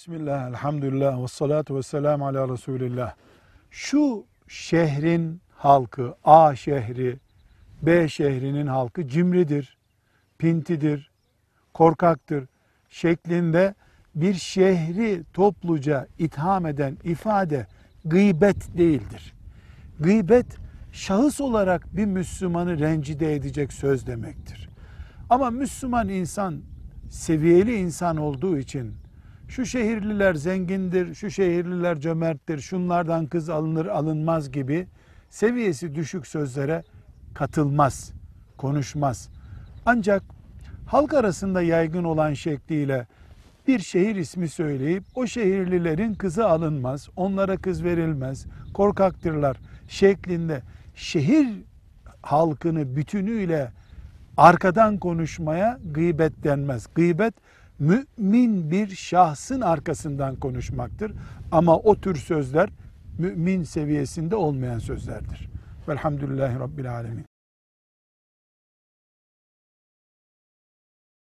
Bismillah, elhamdülillah, ve salatu ve selamu ala Resulillah. Şu şehrin halkı, A şehri, B şehrinin halkı cimridir, pintidir, korkaktır şeklinde bir şehri topluca itham eden ifade gıybet değildir. Gıybet şahıs olarak bir Müslümanı rencide edecek söz demektir. Ama Müslüman insan seviyeli insan olduğu için şu şehirliler zengindir, şu şehirliler cömerttir, şunlardan kız alınır alınmaz gibi seviyesi düşük sözlere katılmaz, konuşmaz. Ancak halk arasında yaygın olan şekliyle bir şehir ismi söyleyip o şehirlilerin kızı alınmaz, onlara kız verilmez, korkaktırlar şeklinde şehir halkını bütünüyle arkadan konuşmaya gıybet denmez. Gıybet mümin bir şahsın arkasından konuşmaktır. Ama o tür sözler mümin seviyesinde olmayan sözlerdir. Velhamdülillahi Rabbil Alemin.